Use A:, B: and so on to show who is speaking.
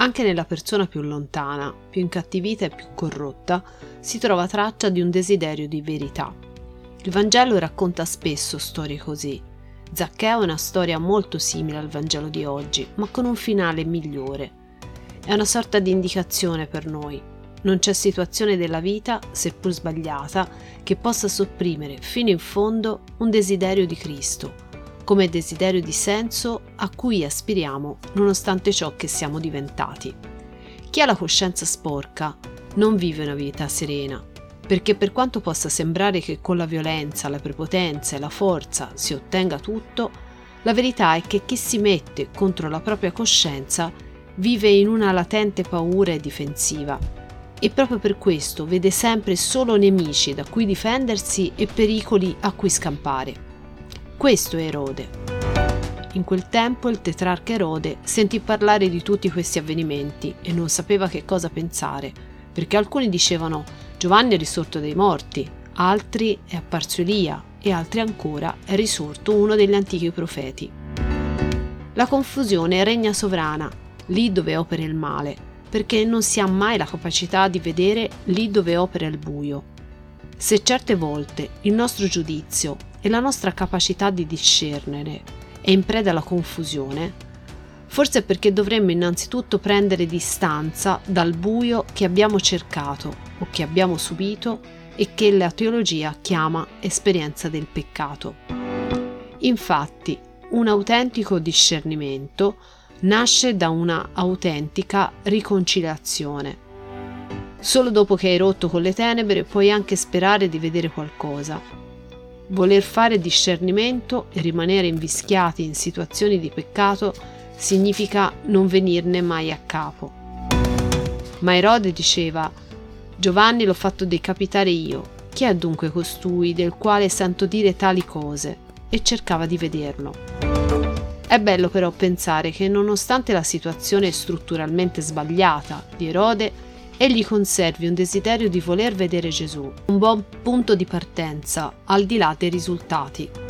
A: Anche nella persona più lontana, più incattivita e più corrotta, si trova traccia di un desiderio di verità. Il Vangelo racconta spesso storie così. Zaccheo è una storia molto simile al Vangelo di oggi, ma con un finale migliore. È una sorta di indicazione per noi. Non c'è situazione della vita, seppur sbagliata, che possa sopprimere fino in fondo un desiderio di Cristo, come desiderio di senso a cui aspiriamo nonostante ciò che siamo diventati. Chi ha la coscienza sporca non vive una vita serena, perché per quanto possa sembrare che con la violenza, la prepotenza e la forza si ottenga tutto, la verità è che chi si mette contro la propria coscienza vive in una latente paura e difensiva e proprio per questo vede sempre solo nemici da cui difendersi e pericoli a cui scampare. Questo è Erode. In quel tempo il tetrarca Erode sentì parlare di tutti questi avvenimenti e non sapeva che cosa pensare, perché alcuni dicevano Giovanni è risorto dai morti, altri è apparso Elia e altri ancora è risorto uno degli antichi profeti. La confusione regna sovrana lì dove opera il male, perché non si ha mai la capacità di vedere lì dove opera il buio. Se certe volte il nostro giudizio e la nostra capacità di discernere è in preda alla confusione, forse perché dovremmo innanzitutto prendere distanza dal buio che abbiamo cercato o che abbiamo subito e che la teologia chiama esperienza del peccato. Infatti, un autentico discernimento nasce da una autentica riconciliazione. Solo dopo che hai rotto con le tenebre puoi anche sperare di vedere qualcosa. Voler fare discernimento e rimanere invischiati in situazioni di peccato significa non venirne mai a capo. Ma Erode diceva Giovanni l'ho fatto decapitare io. Chi è dunque costui del quale sento dire tali cose? E cercava di vederlo. È bello però pensare che nonostante la situazione strutturalmente sbagliata di Erode, egli conservi un desiderio di voler vedere Gesù, un buon punto di partenza al di là dei risultati.